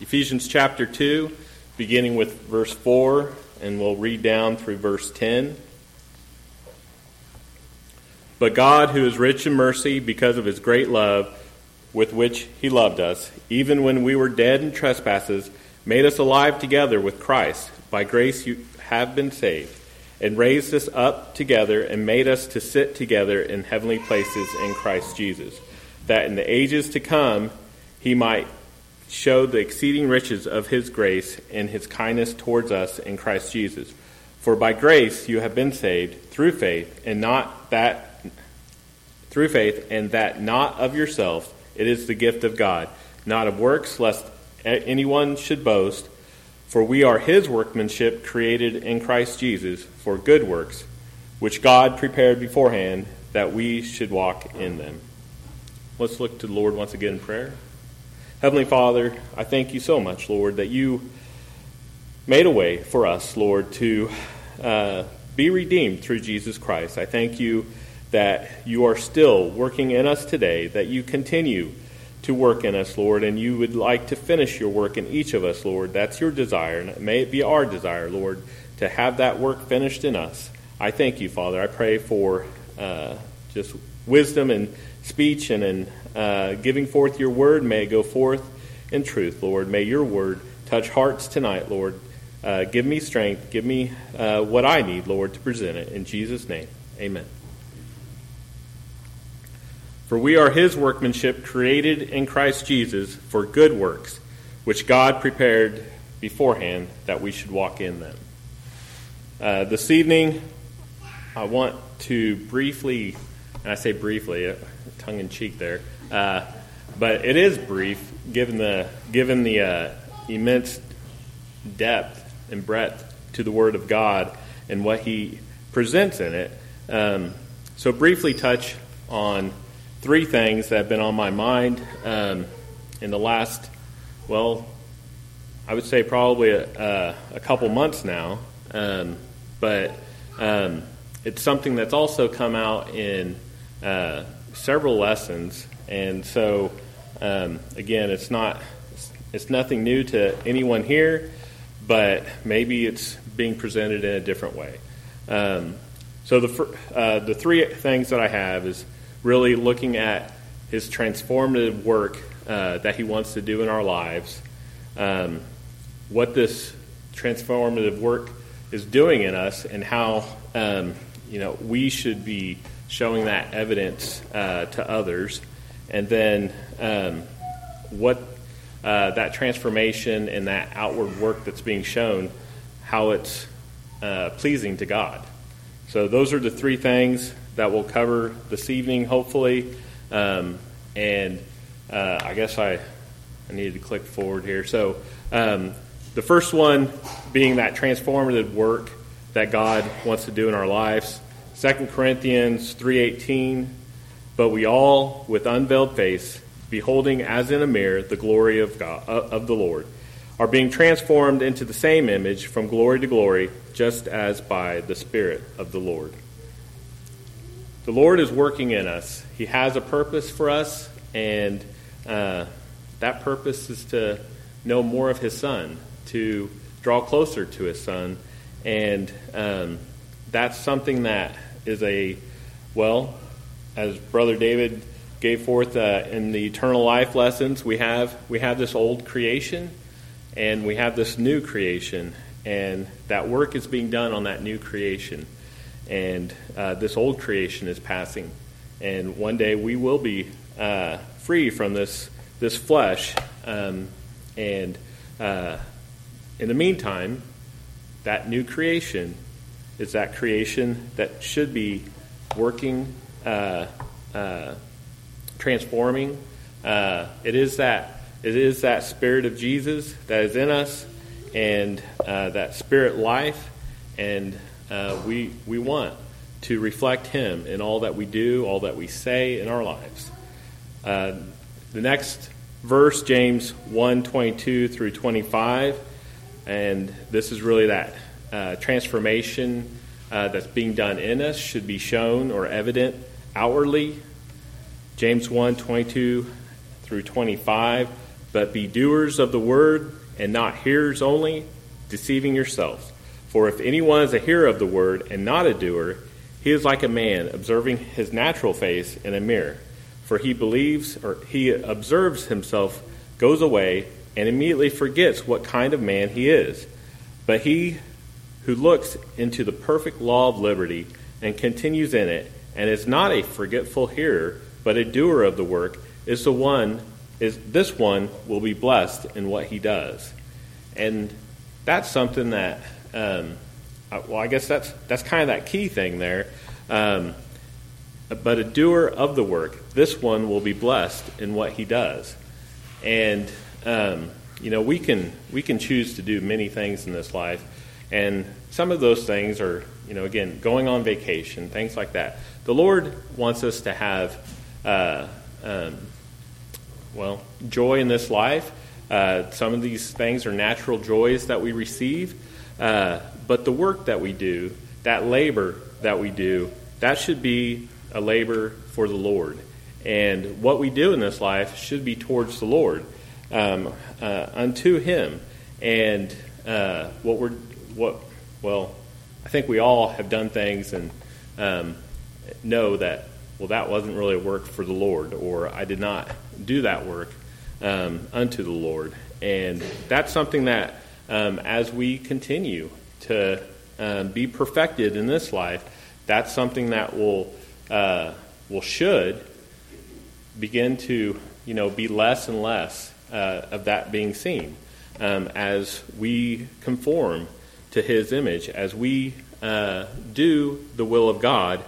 Ephesians chapter 2, beginning with verse 4, and we'll read down through verse 10. But God, who is rich in mercy because of his great love with which he loved us, even when we were dead in trespasses, made us alive together with Christ. By grace you have been saved, and raised us up together and made us to sit together in heavenly places in Christ Jesus, that in the ages to come he might show the exceeding riches of his grace and his kindness towards us in Christ Jesus. For by grace you have been saved through faith, and not that through faith, and that not of yourselves. It is the gift of God, not of works, lest anyone should boast. For we are his workmanship, created in Christ Jesus for good works, which God prepared beforehand that we should walk in them. Let's look to the Lord once again in prayer. Heavenly Father, I thank you so much, Lord, that you made a way for us, Lord, to uh, be redeemed through Jesus Christ. I thank you that you are still working in us today, that you continue to work in us, Lord, and you would like to finish your work in each of us, Lord. That's your desire, and may it be our desire, Lord, to have that work finished in us. I thank you, Father. I pray for uh, just wisdom and speech and in uh, giving forth your word. May it go forth in truth, Lord. May your word touch hearts tonight, Lord. Uh, give me strength. Give me uh, what I need, Lord, to present it. In Jesus' name, amen. For we are his workmanship, created in Christ Jesus for good works, which God prepared beforehand that we should walk in them. Uh, this evening, I want to briefly, and I say briefly, uh, tongue in cheek there, uh, but it is brief given the given the uh, immense depth and breadth to the Word of God and what He presents in it. Um, so, briefly touch on three things that have been on my mind um, in the last, well, I would say probably a, a couple months now, um, but um, it's something that's also come out in uh, several lessons and so, um, again, it's not it's nothing new to anyone here, but maybe it's being presented in a different way. Um, so the uh, the three things that I have is really looking at his transformative work uh, that he wants to do in our lives, um, what this transformative work is doing in us, and how um, you know we should be showing that evidence uh, to others and then um, what uh, that transformation and that outward work that's being shown, how it's uh, pleasing to God. So, those are the three things that we'll cover this evening, hopefully. Um, and uh, I guess I, I needed to click forward here. So, um, the first one being that transformative work that God wants to do in our lives. 2 Corinthians 3:18 but we all, with unveiled face, beholding as in a mirror the glory of God uh, of the Lord, are being transformed into the same image from glory to glory, just as by the Spirit of the Lord. The Lord is working in us. He has a purpose for us, and uh, that purpose is to know more of His Son, to draw closer to His Son, and um, that's something that is a well as Brother David gave forth uh, in the eternal life lessons, we have we have this old creation, and we have this new creation, and that work is being done on that new creation, and uh, this old creation is passing, and one day we will be uh, free from this this flesh, um, and uh, in the meantime, that new creation is that creation that should be working uh, uh, transforming. Uh, it is that it is that spirit of Jesus that is in us, and uh, that spirit life, and uh, we we want to reflect Him in all that we do, all that we say in our lives. Uh, the next verse, James 1 22 through 25, and this is really that transformation uh, that's being done in us should be shown or evident outwardly. James 1 22 through 25. but be doers of the word and not hearers only, deceiving yourselves. For if anyone is a hearer of the word and not a doer, he is like a man observing his natural face in a mirror. For he believes, or he observes himself, goes away, and immediately forgets what kind of man he is. But he who looks into the perfect law of liberty and continues in it, and is not a forgetful hearer, but a doer of the work, is the one is this one will be blessed in what he does. And that's something that um, well, I guess that's that's kind of that key thing there. Um, but a doer of the work, this one will be blessed in what he does. And um, you know, we can we can choose to do many things in this life, and some of those things are, you know, again, going on vacation, things like that. The Lord wants us to have, uh, um, well, joy in this life. Uh, some of these things are natural joys that we receive, uh, but the work that we do, that labor that we do, that should be a labor for the Lord. And what we do in this life should be towards the Lord, um, uh, unto Him. And uh, what we're what well, I think we all have done things and um, know that well that wasn't really a work for the Lord, or I did not do that work um, unto the Lord. And that's something that um, as we continue to um, be perfected in this life, that's something that will uh, will should begin to you know be less and less uh, of that being seen um, as we conform to His image, as we uh, do the will of God,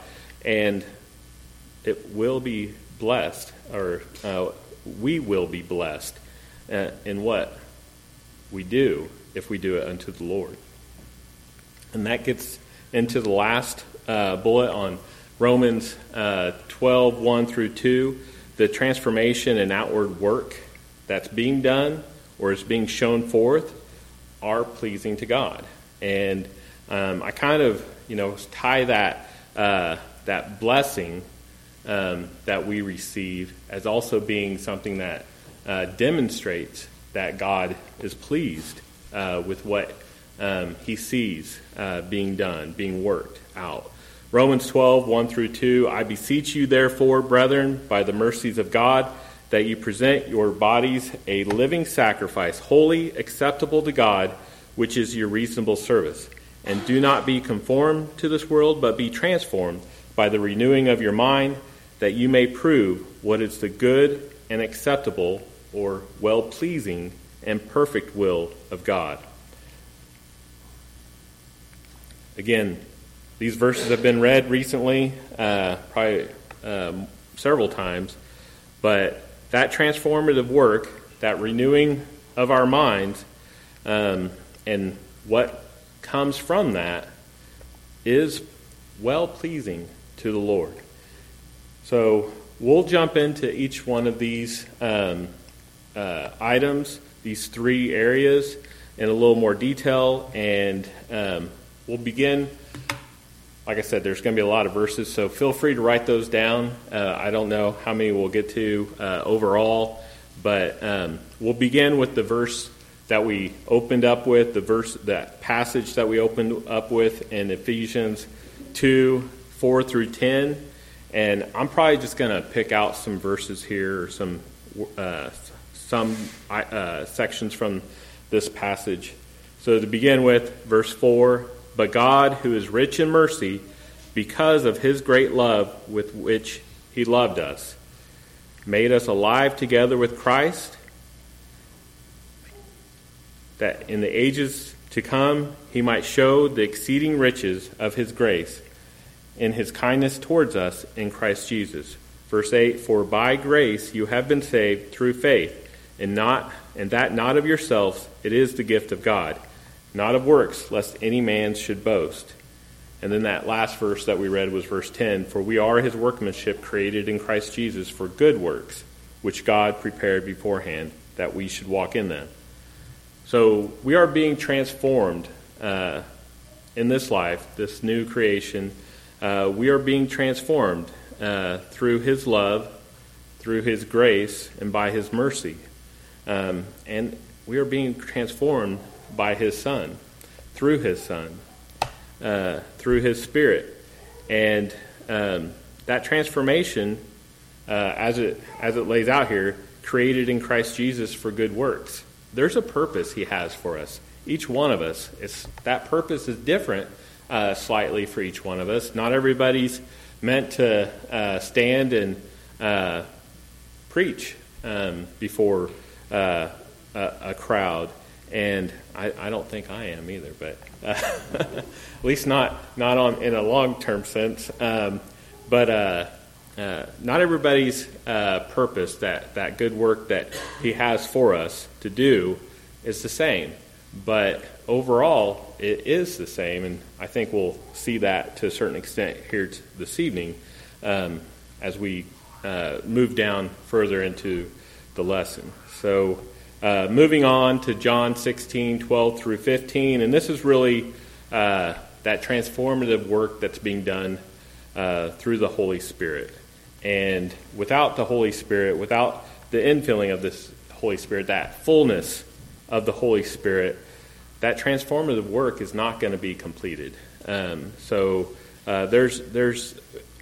and it will be blessed, or uh, we will be blessed uh, in what we do if we do it unto the Lord. And that gets into the last uh, bullet on Romans uh, 12, 1 through 2, the transformation and outward work that's being done or is being shown forth are pleasing to God. And um, I kind of, you know, tie that, uh, that blessing um, that we receive as also being something that uh, demonstrates that God is pleased uh, with what um, he sees uh, being done, being worked out. Romans 12, 1 through 2. I beseech you, therefore, brethren, by the mercies of God, that you present your bodies a living sacrifice, holy, acceptable to God, which is your reasonable service. And do not be conformed to this world, but be transformed by the renewing of your mind, that you may prove what is the good and acceptable or well pleasing and perfect will of God. Again, these verses have been read recently, uh, probably um, several times, but that transformative work, that renewing of our minds, um, and what comes from that is well pleasing to the Lord. So we'll jump into each one of these um, uh, items, these three areas, in a little more detail, and um, we'll begin. Like I said, there's going to be a lot of verses, so feel free to write those down. Uh, I don't know how many we'll get to uh, overall, but um, we'll begin with the verse that we opened up with, the verse, that passage that we opened up with in Ephesians 2 4 through 10. And I'm probably just going to pick out some verses here or some, uh, some uh, sections from this passage. So to begin with, verse 4 But God, who is rich in mercy, because of his great love with which he loved us, made us alive together with Christ that in the ages to come he might show the exceeding riches of his grace in his kindness towards us in Christ Jesus. Verse 8 For by grace you have been saved through faith, and not and that not of yourselves, it is the gift of God, not of works, lest any man should boast. And then that last verse that we read was verse 10 For we are his workmanship created in Christ Jesus for good works, which God prepared beforehand that we should walk in them. So we are being transformed uh, in this life, this new creation. Uh, we are being transformed uh, through His love, through His grace, and by His mercy. Um, and we are being transformed by His Son, through His Son, uh, through His Spirit. And um, that transformation, uh, as, it, as it lays out here, created in Christ Jesus for good works. There's a purpose He has for us. Each one of us, it's, that purpose is different uh, slightly for each one of us. Not everybody's meant to uh, stand and uh, preach um, before uh, a, a, crowd, and I, I, don't think I am either. But uh, at least not not on in a long term sense. Um, but uh, uh, not everybody's purpose that that good work that He has for us to do is the same. But overall, it is the same, and I think we'll see that to a certain extent here this evening um, as we uh, move down further into the lesson. So, uh, moving on to John 16, 12 through 15, and this is really uh, that transformative work that's being done uh, through the Holy Spirit. And without the Holy Spirit, without the infilling of this Holy Spirit, that fullness of the Holy Spirit, that transformative work is not going to be completed. Um, so uh, there's there's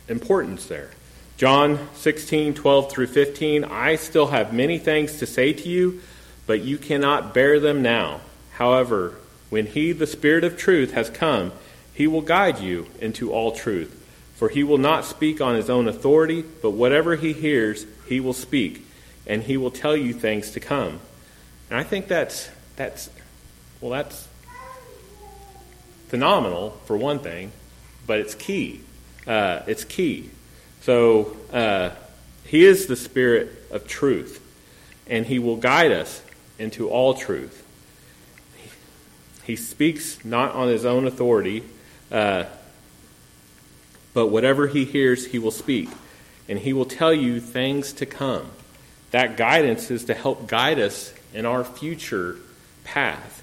importance there. John 16, 12 through 15. I still have many things to say to you, but you cannot bear them now. However, when He, the Spirit of truth, has come, He will guide you into all truth. For He will not speak on His own authority, but whatever He hears, He will speak, and He will tell you things to come. And I think that's, that's well, that's phenomenal for one thing, but it's key. Uh, it's key. So uh, He is the Spirit of truth, and He will guide us into all truth. He speaks not on His own authority, uh, but whatever He hears, He will speak, and He will tell you things to come. That guidance is to help guide us in our future path.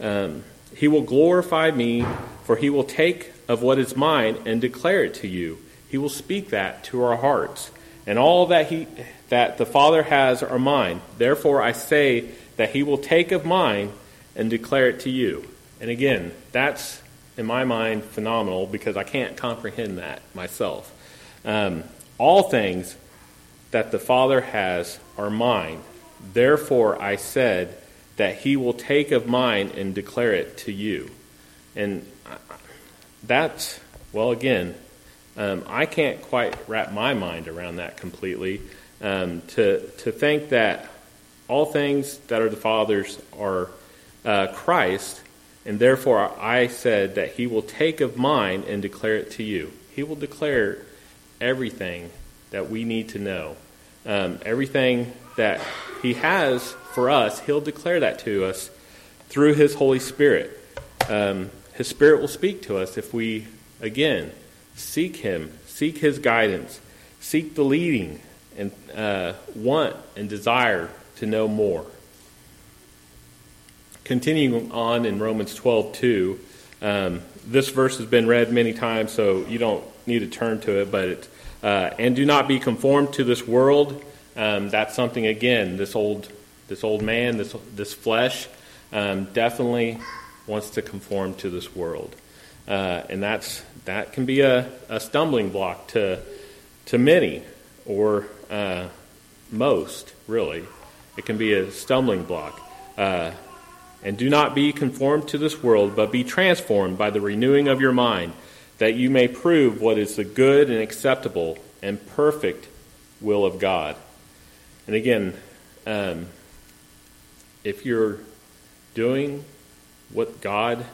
Um, he will glorify me, for he will take of what is mine and declare it to you. He will speak that to our hearts. And all that he that the Father has are mine. Therefore I say that he will take of mine and declare it to you. And again, that's in my mind phenomenal because I can't comprehend that myself. Um, all things that the Father has are mine. Therefore I said that he will take of mine and declare it to you. And that's, well, again, um, I can't quite wrap my mind around that completely. Um, to, to think that all things that are the Father's are uh, Christ, and therefore I said that he will take of mine and declare it to you. He will declare everything that we need to know, um, everything that he has for us, He'll declare that to us through His Holy Spirit. Um, his Spirit will speak to us if we, again, seek Him, seek His guidance, seek the leading, and uh, want and desire to know more. Continuing on in Romans 12 2, um, this verse has been read many times, so you don't need to turn to it, but it, uh, and do not be conformed to this world. Um, that's something, again, this old this old man, this, this flesh, um, definitely wants to conform to this world. Uh, and that's, that can be a, a stumbling block to, to many, or uh, most, really. It can be a stumbling block. And do not be conformed to this world, but be transformed by the renewing of your mind, that you may prove what is the good and acceptable and perfect will of God. And again, um, if you're doing what God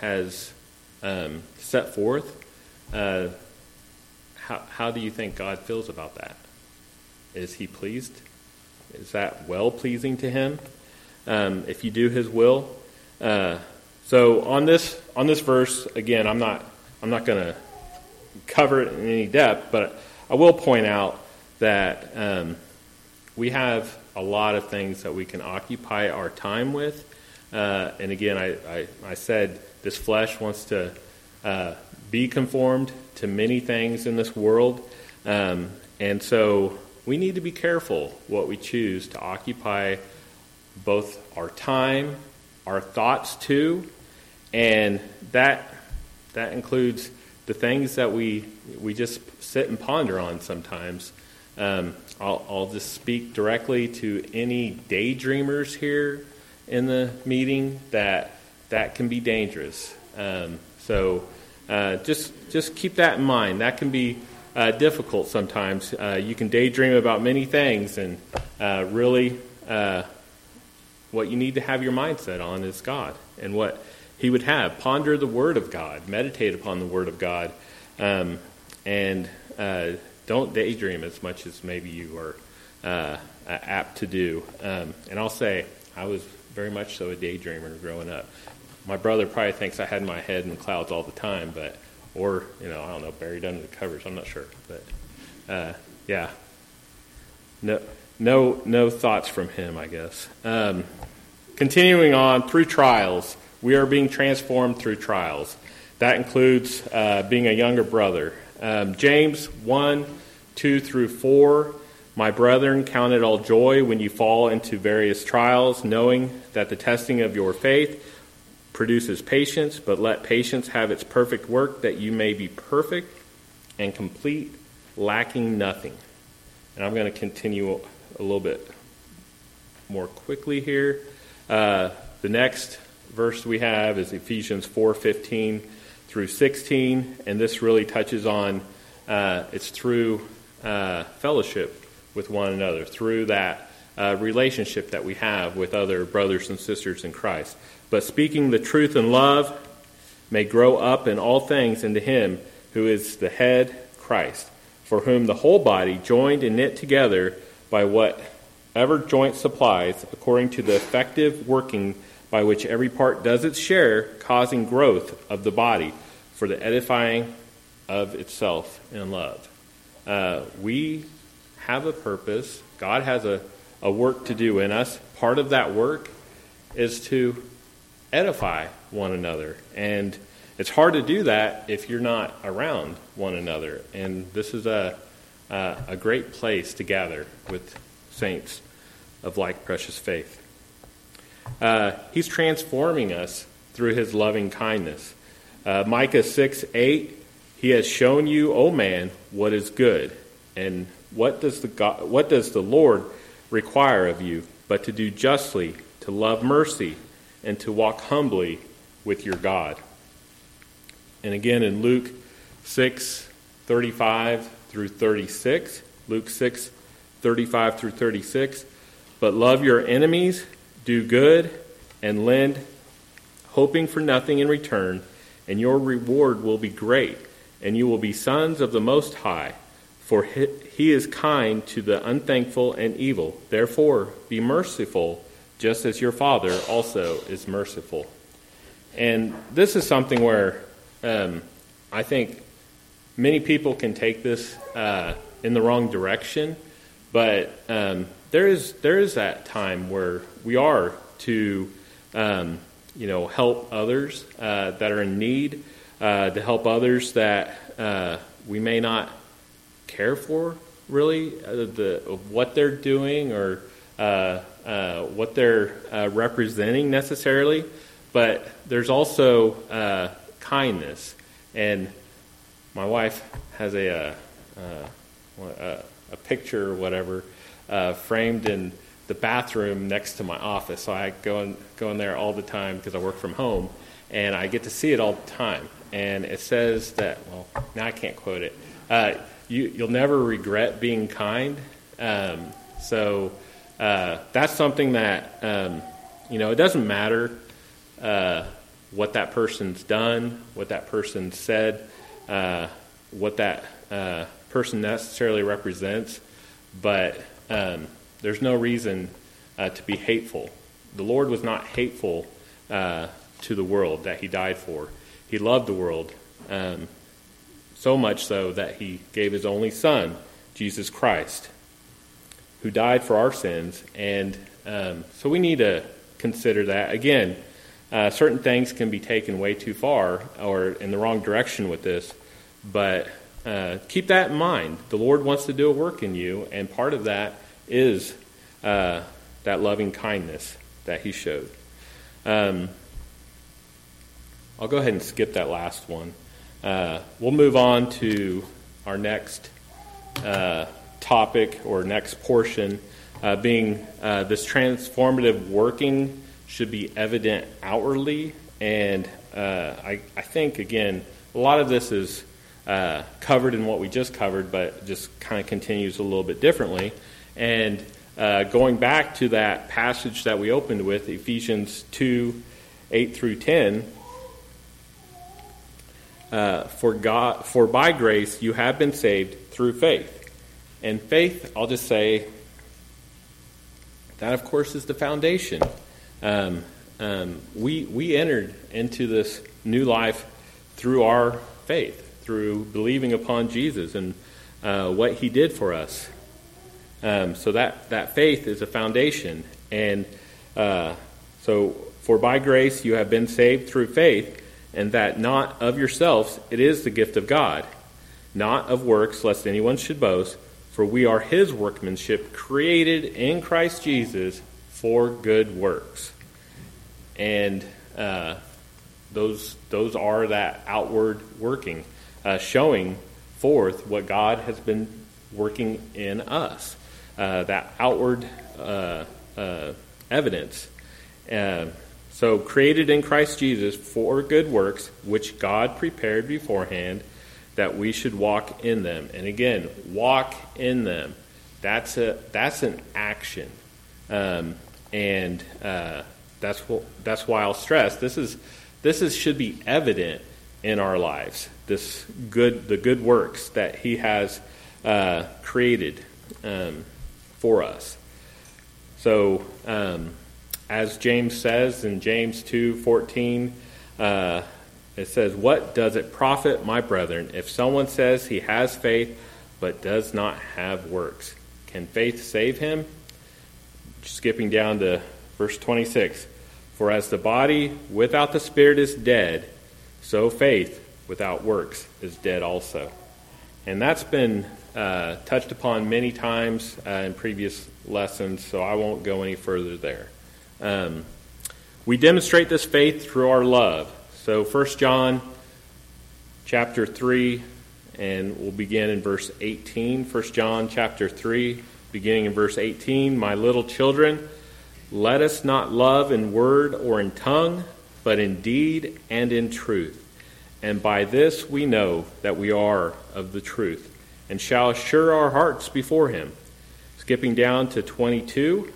has um, set forth, uh, how, how do you think God feels about that? Is he pleased? Is that well pleasing to him? Um, if you do his will. Uh, so on this on this verse again, I'm not I'm not going to cover it in any depth, but I will point out that um, we have a lot of things that we can occupy our time with. Uh, and again, I, I, I, said this flesh wants to uh, be conformed to many things in this world. Um, and so we need to be careful what we choose to occupy both our time, our thoughts too, and that that includes the things that we we just sit and ponder on sometimes. Um, I'll, I'll just speak directly to any daydreamers here in the meeting that that can be dangerous. Um, so uh, just just keep that in mind. That can be uh, difficult sometimes. Uh, you can daydream about many things, and uh, really, uh, what you need to have your mindset on is God and what He would have. Ponder the Word of God, meditate upon the Word of God, um, and uh, don't daydream as much as maybe you are uh, apt to do. Um, and I'll say, I was very much so a daydreamer growing up. My brother probably thinks I had my head in the clouds all the time, but or you know, I don't know, buried under the covers. I'm not sure, but uh, yeah, no, no, no thoughts from him, I guess. Um, continuing on through trials, we are being transformed through trials. That includes uh, being a younger brother. Um, James 1 2 through 4. My brethren, count it all joy when you fall into various trials, knowing that the testing of your faith produces patience, but let patience have its perfect work, that you may be perfect and complete, lacking nothing. And I'm going to continue a little bit more quickly here. Uh, the next verse we have is Ephesians 4:15 through 16, and this really touches on uh, it's through uh, fellowship with one another, through that uh, relationship that we have with other brothers and sisters in Christ. But speaking the truth in love may grow up in all things into Him who is the head, Christ, for whom the whole body, joined and knit together by whatever joint supplies, according to the effective working by which every part does its share, causing growth of the body for the edifying of itself in love. Uh, we have a purpose. God has a, a work to do in us. Part of that work is to edify one another. And it's hard to do that if you're not around one another. And this is a, a, a great place to gather with saints of like precious faith. Uh, he's transforming us through his loving kindness. Uh, Micah 6 8, he has shown you, O man, what is good. And what does, the God, what does the Lord require of you but to do justly, to love mercy, and to walk humbly with your God? And again in Luke 6 35 through 36, Luke 6 35 through 36, but love your enemies, do good, and lend, hoping for nothing in return and your reward will be great, and you will be sons of the Most High. For he is kind to the unthankful and evil. Therefore, be merciful, just as your Father also is merciful. And this is something where um, I think many people can take this uh, in the wrong direction, but um, there is there is that time where we are to um, you know, help others uh, that are in need, uh, to help others that uh, we may not care for really uh, the what they're doing or uh, what they're representing necessarily, but there's also kindness. And my wife has a a, a picture or whatever framed in the bathroom next to my office. So I go in, go in there all the time because I work from home, and I get to see it all the time. And it says that, well, now I can't quote it. Uh, you, will never regret being kind. Um, so uh, that's something that, um, you know, it doesn't matter uh, what that person's done, what that person said, uh, what that uh, person necessarily represents, but um, there's no reason uh, to be hateful. The Lord was not hateful uh, to the world that He died for. He loved the world um, so much so that He gave His only Son, Jesus Christ, who died for our sins. And um, so we need to consider that. Again, uh, certain things can be taken way too far or in the wrong direction with this, but uh, keep that in mind. The Lord wants to do a work in you, and part of that is uh, that loving kindness. that he showed. Um, I'll go ahead and skip that last one. Uh, we'll move on to our next uh, topic or next portion, uh, being this transformative working should be evident outwardly. And uh, I, I, think, again, a lot of this is uh, covered in what we just covered, but just kind of continues a little bit differently. And going back to that passage that we opened with, Ephesians 2 8 through 10 uh, for God, for by grace you have been saved through faith. And faith, I'll just say, that of course is the foundation. Um, um, we we entered into this new life through our faith, through believing upon Jesus and uh, what He did for us. Um, so that that faith is a foundation, and uh, so for by grace you have been saved through faith and that not of yourselves, it is the gift of God, not of works, lest anyone should boast, for we are his workmanship, created in Christ Jesus for good works. And uh, those, those are that outward working, uh, showing forth what God has been working in us, uh, that outward uh, uh, evidence. Uh, so, created in Christ Jesus for good works, which God prepared beforehand that we should walk in them. And again, walk in them. That's a that's an action, um, and that's what that's why I'll stress this is this is should be evident in our lives. This good the good works that He has uh, created um, for us. So. Um, as James says in James 2:14, uh, it says, "What does it profit, my brethren, if someone says he has faith but does not have works? Can faith save him?" Skipping down to verse 26, "For as the body without the spirit is dead, so faith without works is dead also." And that's been uh, touched upon many times uh, in previous lessons, so I won't go any further there. Um, we demonstrate this faith through our love. So 1 John chapter 3, and we'll begin in verse 18. 1 John chapter 3, beginning in verse 18. My little children, let us not love in word or in tongue, but in deed and in truth. And by this we know that we are of the truth, and shall assure our hearts before him. Skipping down to 22.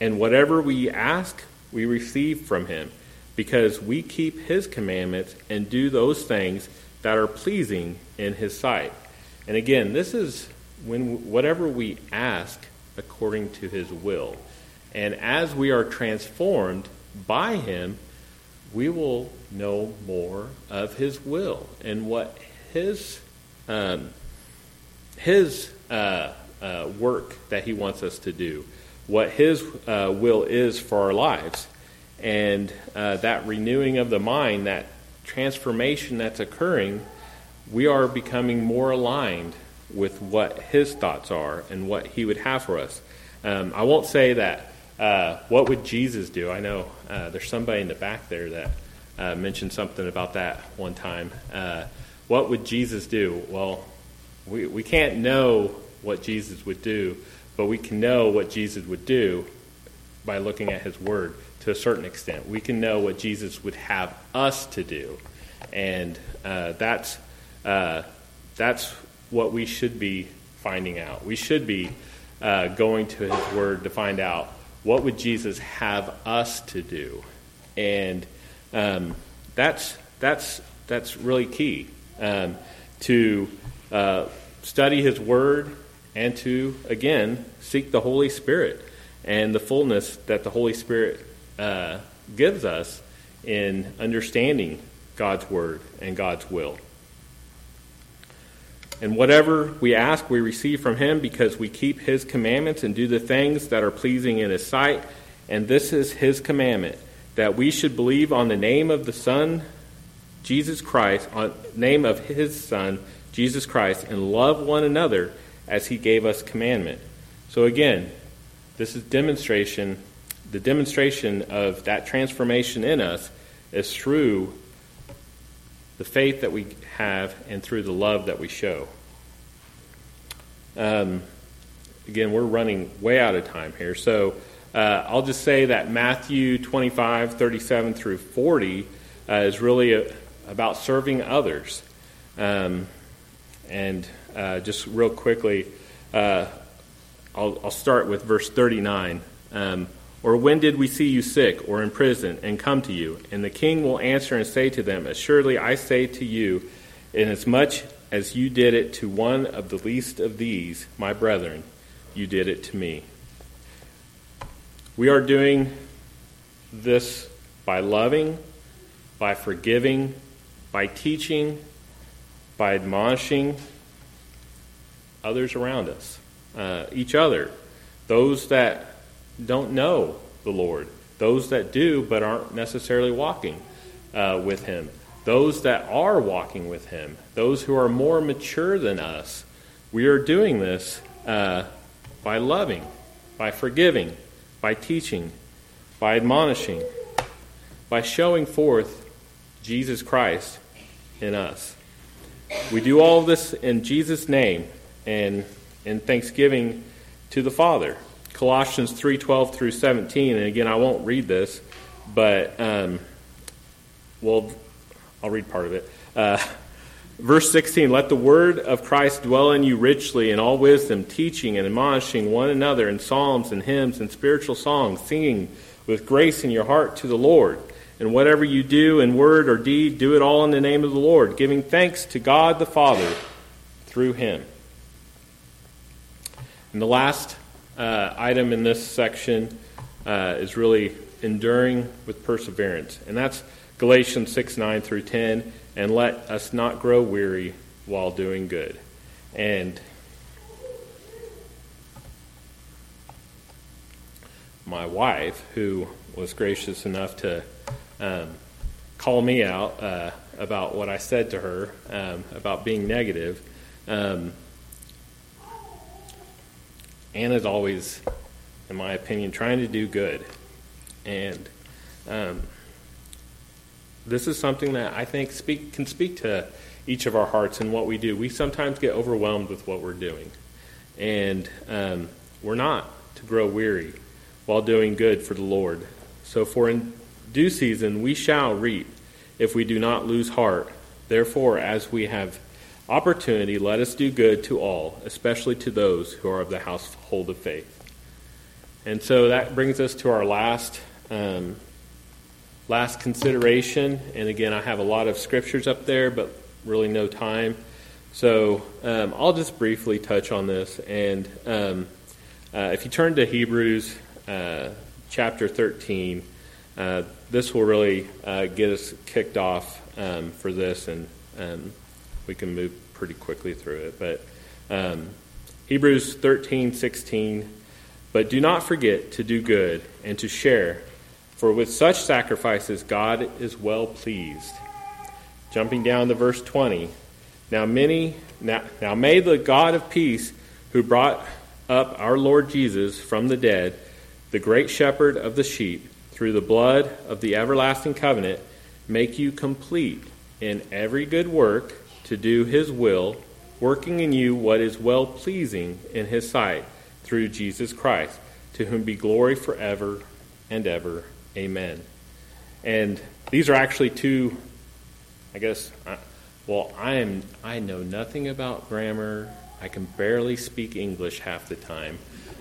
And whatever we ask, we receive from him, because we keep his commandments and do those things that are pleasing in his sight. And again, this is when whatever we ask according to his will. And as we are transformed by him, we will know more of his will and what his um, his uh, uh, work that he wants us to do what His uh, will is for our lives. And uh, that renewing of the mind, that transformation that's occurring, we are becoming more aligned with what His thoughts are and what He would have for us. Um, I won't say that. Uh, what would Jesus do? I know uh, there's somebody in the back there that uh, mentioned something about that one time. Uh, what would Jesus do? Well, we, we can't know what Jesus would do, but we can know what Jesus would do by looking at his word to a certain extent. We can know what Jesus would have us to do. And uh, that's, uh, that's what we should be finding out. We should be going to his word to find out what would Jesus have us to do. And um, that's, that's, that's really key um, to uh, study his word and to, again, seek the Holy Spirit and the fullness that the Holy Spirit uh, gives us in understanding God's Word and God's will. And whatever we ask, we receive from Him because we keep His commandments and do the things that are pleasing in His sight. And this is His commandment that we should believe on the name of the Son, Jesus Christ, on name of His Son, Jesus Christ, and love one another as he gave us commandment. So again, this is demonstration the demonstration of that transformation in us is through the faith that we have and through the love that we show. Um, again, we're running way out of time here, so uh, I'll just say that Matthew 25, 37 through 40 uh, is really a, about serving others. Um, and uh, just real quickly, uh, I'll, I'll, start with verse 39. Um, or when did we see you sick or in prison and come to you? And the king will answer and say to them, Assuredly I say to you, inasmuch as you did it to one of the least of these, my brethren, you did it to me. We are doing this by loving, by forgiving, by teaching, by admonishing others around us, uh, each other, those that don't know the Lord, those that do but aren't necessarily walking uh, with Him, those that are walking with Him, those who are more mature than us. We are doing this uh, by loving, by forgiving, by teaching, by admonishing, by showing forth Jesus Christ in us. We do all this in Jesus' name and in thanksgiving to the Father. Colossians 3:12 through 17, and again, I won't read this, but um, well, I'll read part of it. Uh, verse 16: Let the word of Christ dwell in you richly in all wisdom, teaching and admonishing one another in psalms and hymns and spiritual songs, singing with grace in your heart to the Lord. And whatever you do in word or deed, do it all in the name of the Lord, giving thanks to God the Father through Him. And the last uh, item in this section uh, is really enduring with perseverance. And that's Galatians 6 9 through 10. And let us not grow weary while doing good. And my wife, who was gracious enough to um, call me out uh, about what I said to her um, about being negative, um, Anna's always, in my opinion, trying to do good. And um, this is something that I think speak, can speak to each of our hearts and what we do. We sometimes get overwhelmed with what we're doing. And um, we're not to grow weary while doing good for the Lord. So, for in due season we shall reap if we do not lose heart. Therefore, as we have opportunity, let us do good to all, especially to those who are of the household of faith. And so that brings us to our last um, last consideration. And again, I have a lot of scriptures up there, but really no time. So um, I'll just briefly touch on this. And um, uh, if you turn to Hebrews uh, chapter 13, uh, this will really uh, get us kicked off um, for this and um, we can move pretty quickly through it. But um, Hebrews 13, 16. But do not forget to do good and to share, for with such sacrifices God is well pleased. Jumping down to verse 20. Now many now, now may the God of peace, who brought up our Lord Jesus from the dead, the great shepherd of the sheep, through the blood of the everlasting covenant, make you complete in every good work to do his will, working in you what is well pleasing in his sight through Jesus Christ, to whom be glory forever and ever. Amen. And these are actually two, I guess, well, I am I know nothing about grammar. I can barely speak English half the time.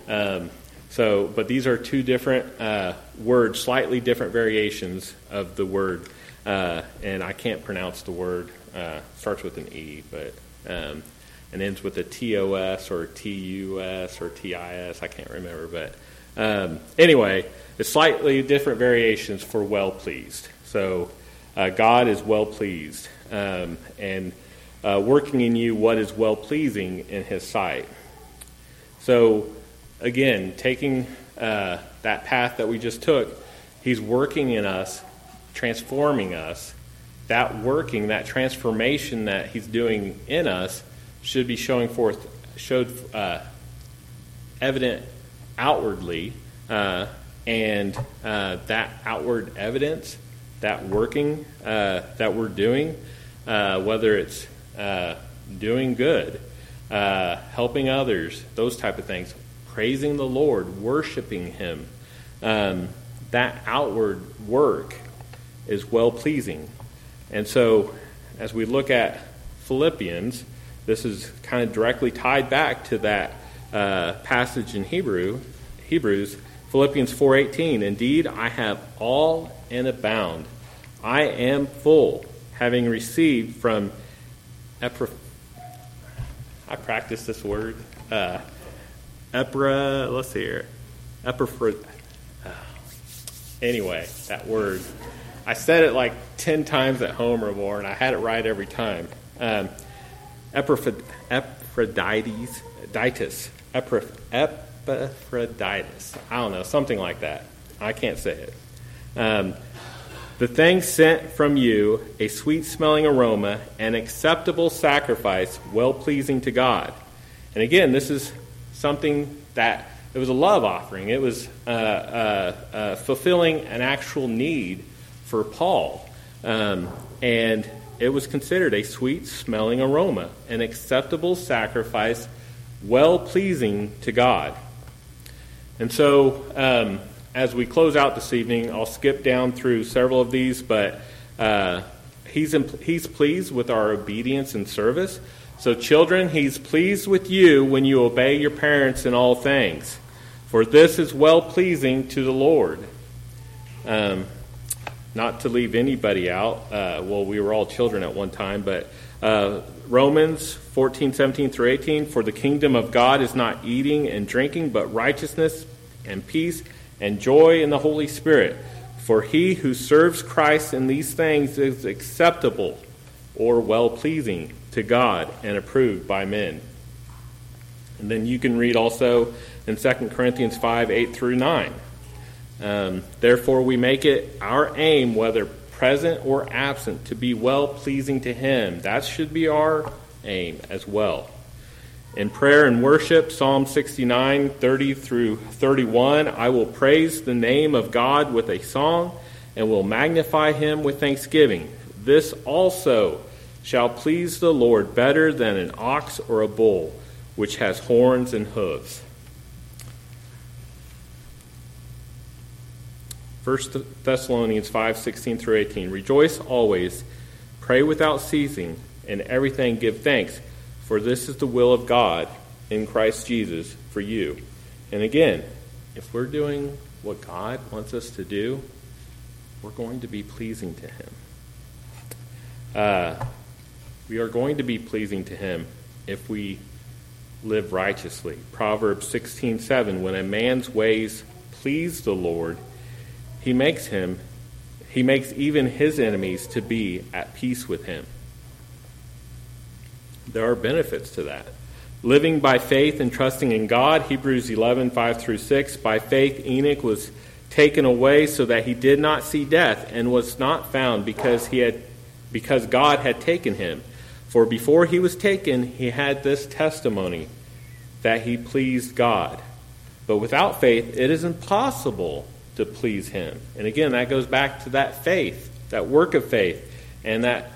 Um, so, but these are two different uh, words, slightly different variations of the word, uh, and I can't pronounce the word uh, starts with an E, but um, and ends with a TOS or TUS or TIS. I can't remember, but um, anyway, it's slightly different variations for well pleased. So uh, God is well pleased um, and uh, working in you what is well pleasing in His sight. So again, taking uh, that path that we just took, He's working in us, transforming us that working, that transformation that He's doing in us, should be showing forth, showed uh, evident outwardly uh, and uh, that outward evidence, that working uh, that we're doing, uh, whether it's uh, doing good, helping others, those type of things, praising the Lord, worshiping Him, um, that outward work is well pleasing. And so, as we look at Philippians, this is kind of directly tied back to that uh, passage in Hebrew, Hebrews, Philippians 4:18. Indeed, I have all and abound. I am full, having received from Epra. I practice this word. Uh, Epra. Let's here. Epra. Uh, anyway, that word. I said it like ten times at home or more, and I had it right every time. Um, Epaphroditus, Ditis, Epaphroditus. I don't know, something like that. I can't say it. Um, the thing sent from you, a sweet smelling aroma, an acceptable sacrifice, well pleasing to God. And again, this is something that it was a love offering. It was uh, uh, uh, fulfilling an actual need for Paul. Um, and it was considered a sweet smelling aroma, an acceptable sacrifice, well pleasing to God. And so, um, as we close out this evening, I'll skip down through several of these, but uh, he's, he's pleased with our obedience and service. So, children, he's pleased with you when you obey your parents in all things, for this is well pleasing to the Lord. Um, not to leave anybody out. Uh, well, we were all children at one time, but uh, Romans 14, 17 through 18 For the kingdom of God is not eating and drinking, but righteousness and peace and joy in the Holy Spirit. For he who serves Christ in these things is acceptable or well pleasing to God and approved by men. And then you can read also in 2 Corinthians 5 8 through 9. Um, therefore, we make it our aim, whether present or absent, to be well pleasing to Him. That should be our aim as well. In prayer and worship, Psalm 69, 30 through 31, I will praise the name of God with a song and will magnify him with thanksgiving. This also shall please the Lord better than an ox or a bull, which has horns and hooves. 1 Thessalonians 5 16 through 18. Rejoice always, pray without ceasing, and everything give thanks, for this is the will of God in Christ Jesus for you. And again, if we're doing what God wants us to do, we're going to be pleasing to Him. Uh, we are going to be pleasing to Him if we live righteously. Proverbs 16:7 When a man's ways please the Lord, he makes him, he makes even his enemies to be at peace with him. There are benefits to that. Living by faith and trusting in God, Hebrews 11, 5 through 6. By faith, Enoch was taken away so that he did not see death and was not found because, he had, because God had taken him. For before he was taken, he had this testimony that he pleased God. But without faith, it is impossible to please Him. And again, that goes back to that faith, that work of faith, and that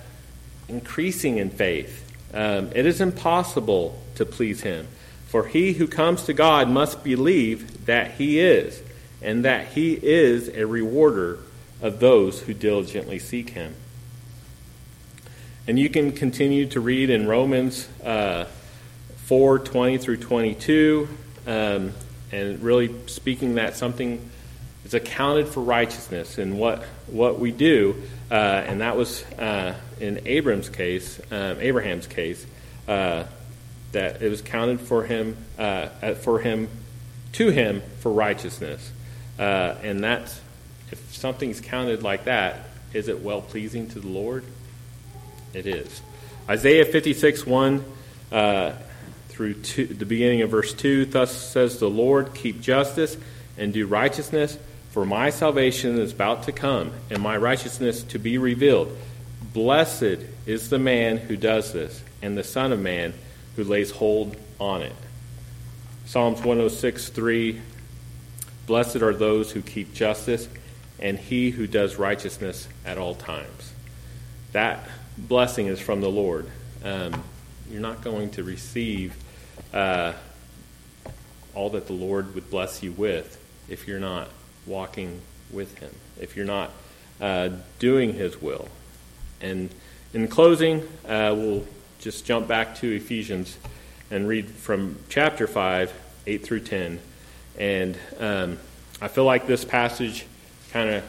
increasing in faith. Um, it is impossible to please Him. For he who comes to God must believe that He is, and that He is a rewarder of those who diligently seek Him. And you can continue to read in Romans uh, 4 20 through 22, um, and really speaking that something is accounted for righteousness in what, what we do. Uh, and that was uh, in Abram's case, um, Abraham's case, uh, that it was counted for him, uh, for him, to him for righteousness. Uh, and that's, if something's counted like that, is it well pleasing to the Lord? It is. Isaiah 56, 1 uh, through two, the beginning of verse 2 Thus says the Lord, keep justice and do righteousness for my salvation is about to come, and my righteousness to be revealed. Blessed is the man who does this, and the Son of Man who lays hold on it. Psalms 106 3 Blessed are those who keep justice, and he who does righteousness at all times. That blessing is from the Lord. Um, you're not going to receive uh, all that the Lord would bless you with if you're not walking with Him, if you're not uh, doing His will. And in closing, uh, we'll just jump back to Ephesians and read from chapter 5, 8 through 10. And um, I feel like this passage kind of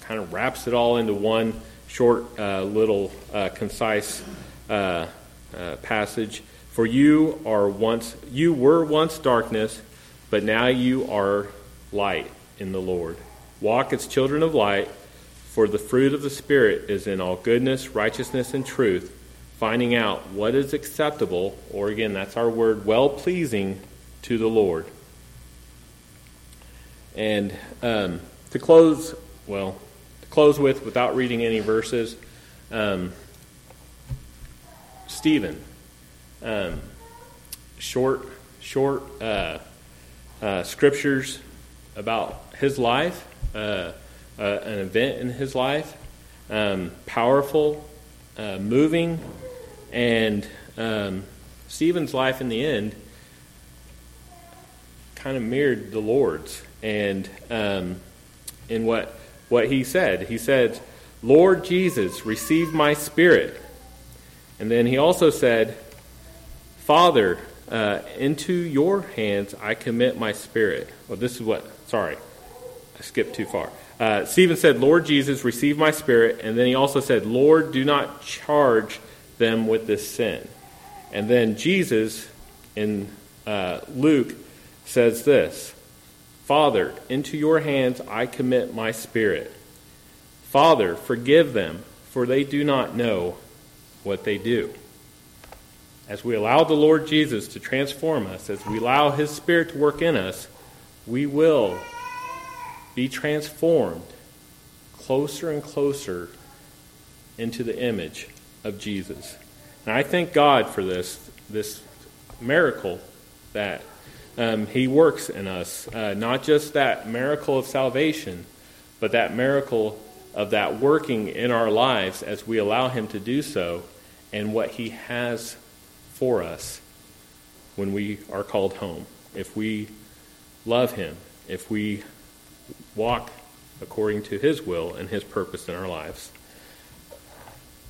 kind of wraps it all into one short, uh, little, uh, concise uh, uh, passage. For you are once you were once darkness, but now you are light in the Lord. Walk as children of light, for the fruit of the Spirit is in all goodness, righteousness, and truth, finding out what is acceptable, or again, that's our word, well pleasing to the Lord. And um, to close, well, to close with, without reading any verses, um, Stephen, um, short, short uh, uh, scriptures about his life, uh, uh an event in his life, um, powerful, uh, moving, and um, Stephen's life in the end kind of mirrored the Lord's and um, in what what he said. He said, "Lord Jesus, receive my spirit," and then he also said, "Father, uh, into your hands I commit my spirit." Well, this is what. Sorry, I skipped too far. Uh, Stephen said, "Lord Jesus, receive my spirit," and then he also said, "Lord, do not charge them with this sin." And then Jesus in uh, Luke says this Father, into your hands I commit my spirit. Father, forgive them, for they do not know what they do. As we allow the Lord Jesus to transform us, as we allow His Spirit to work in us, we will be transformed closer and closer into the image of Jesus. And I thank God for this, this miracle that um, He works in us. Uh, not just that miracle of salvation, but that miracle of that working in our lives as we allow Him to do so and what He has for us when we are called home. If we love Him, if we walk according to His will and His purpose in our lives.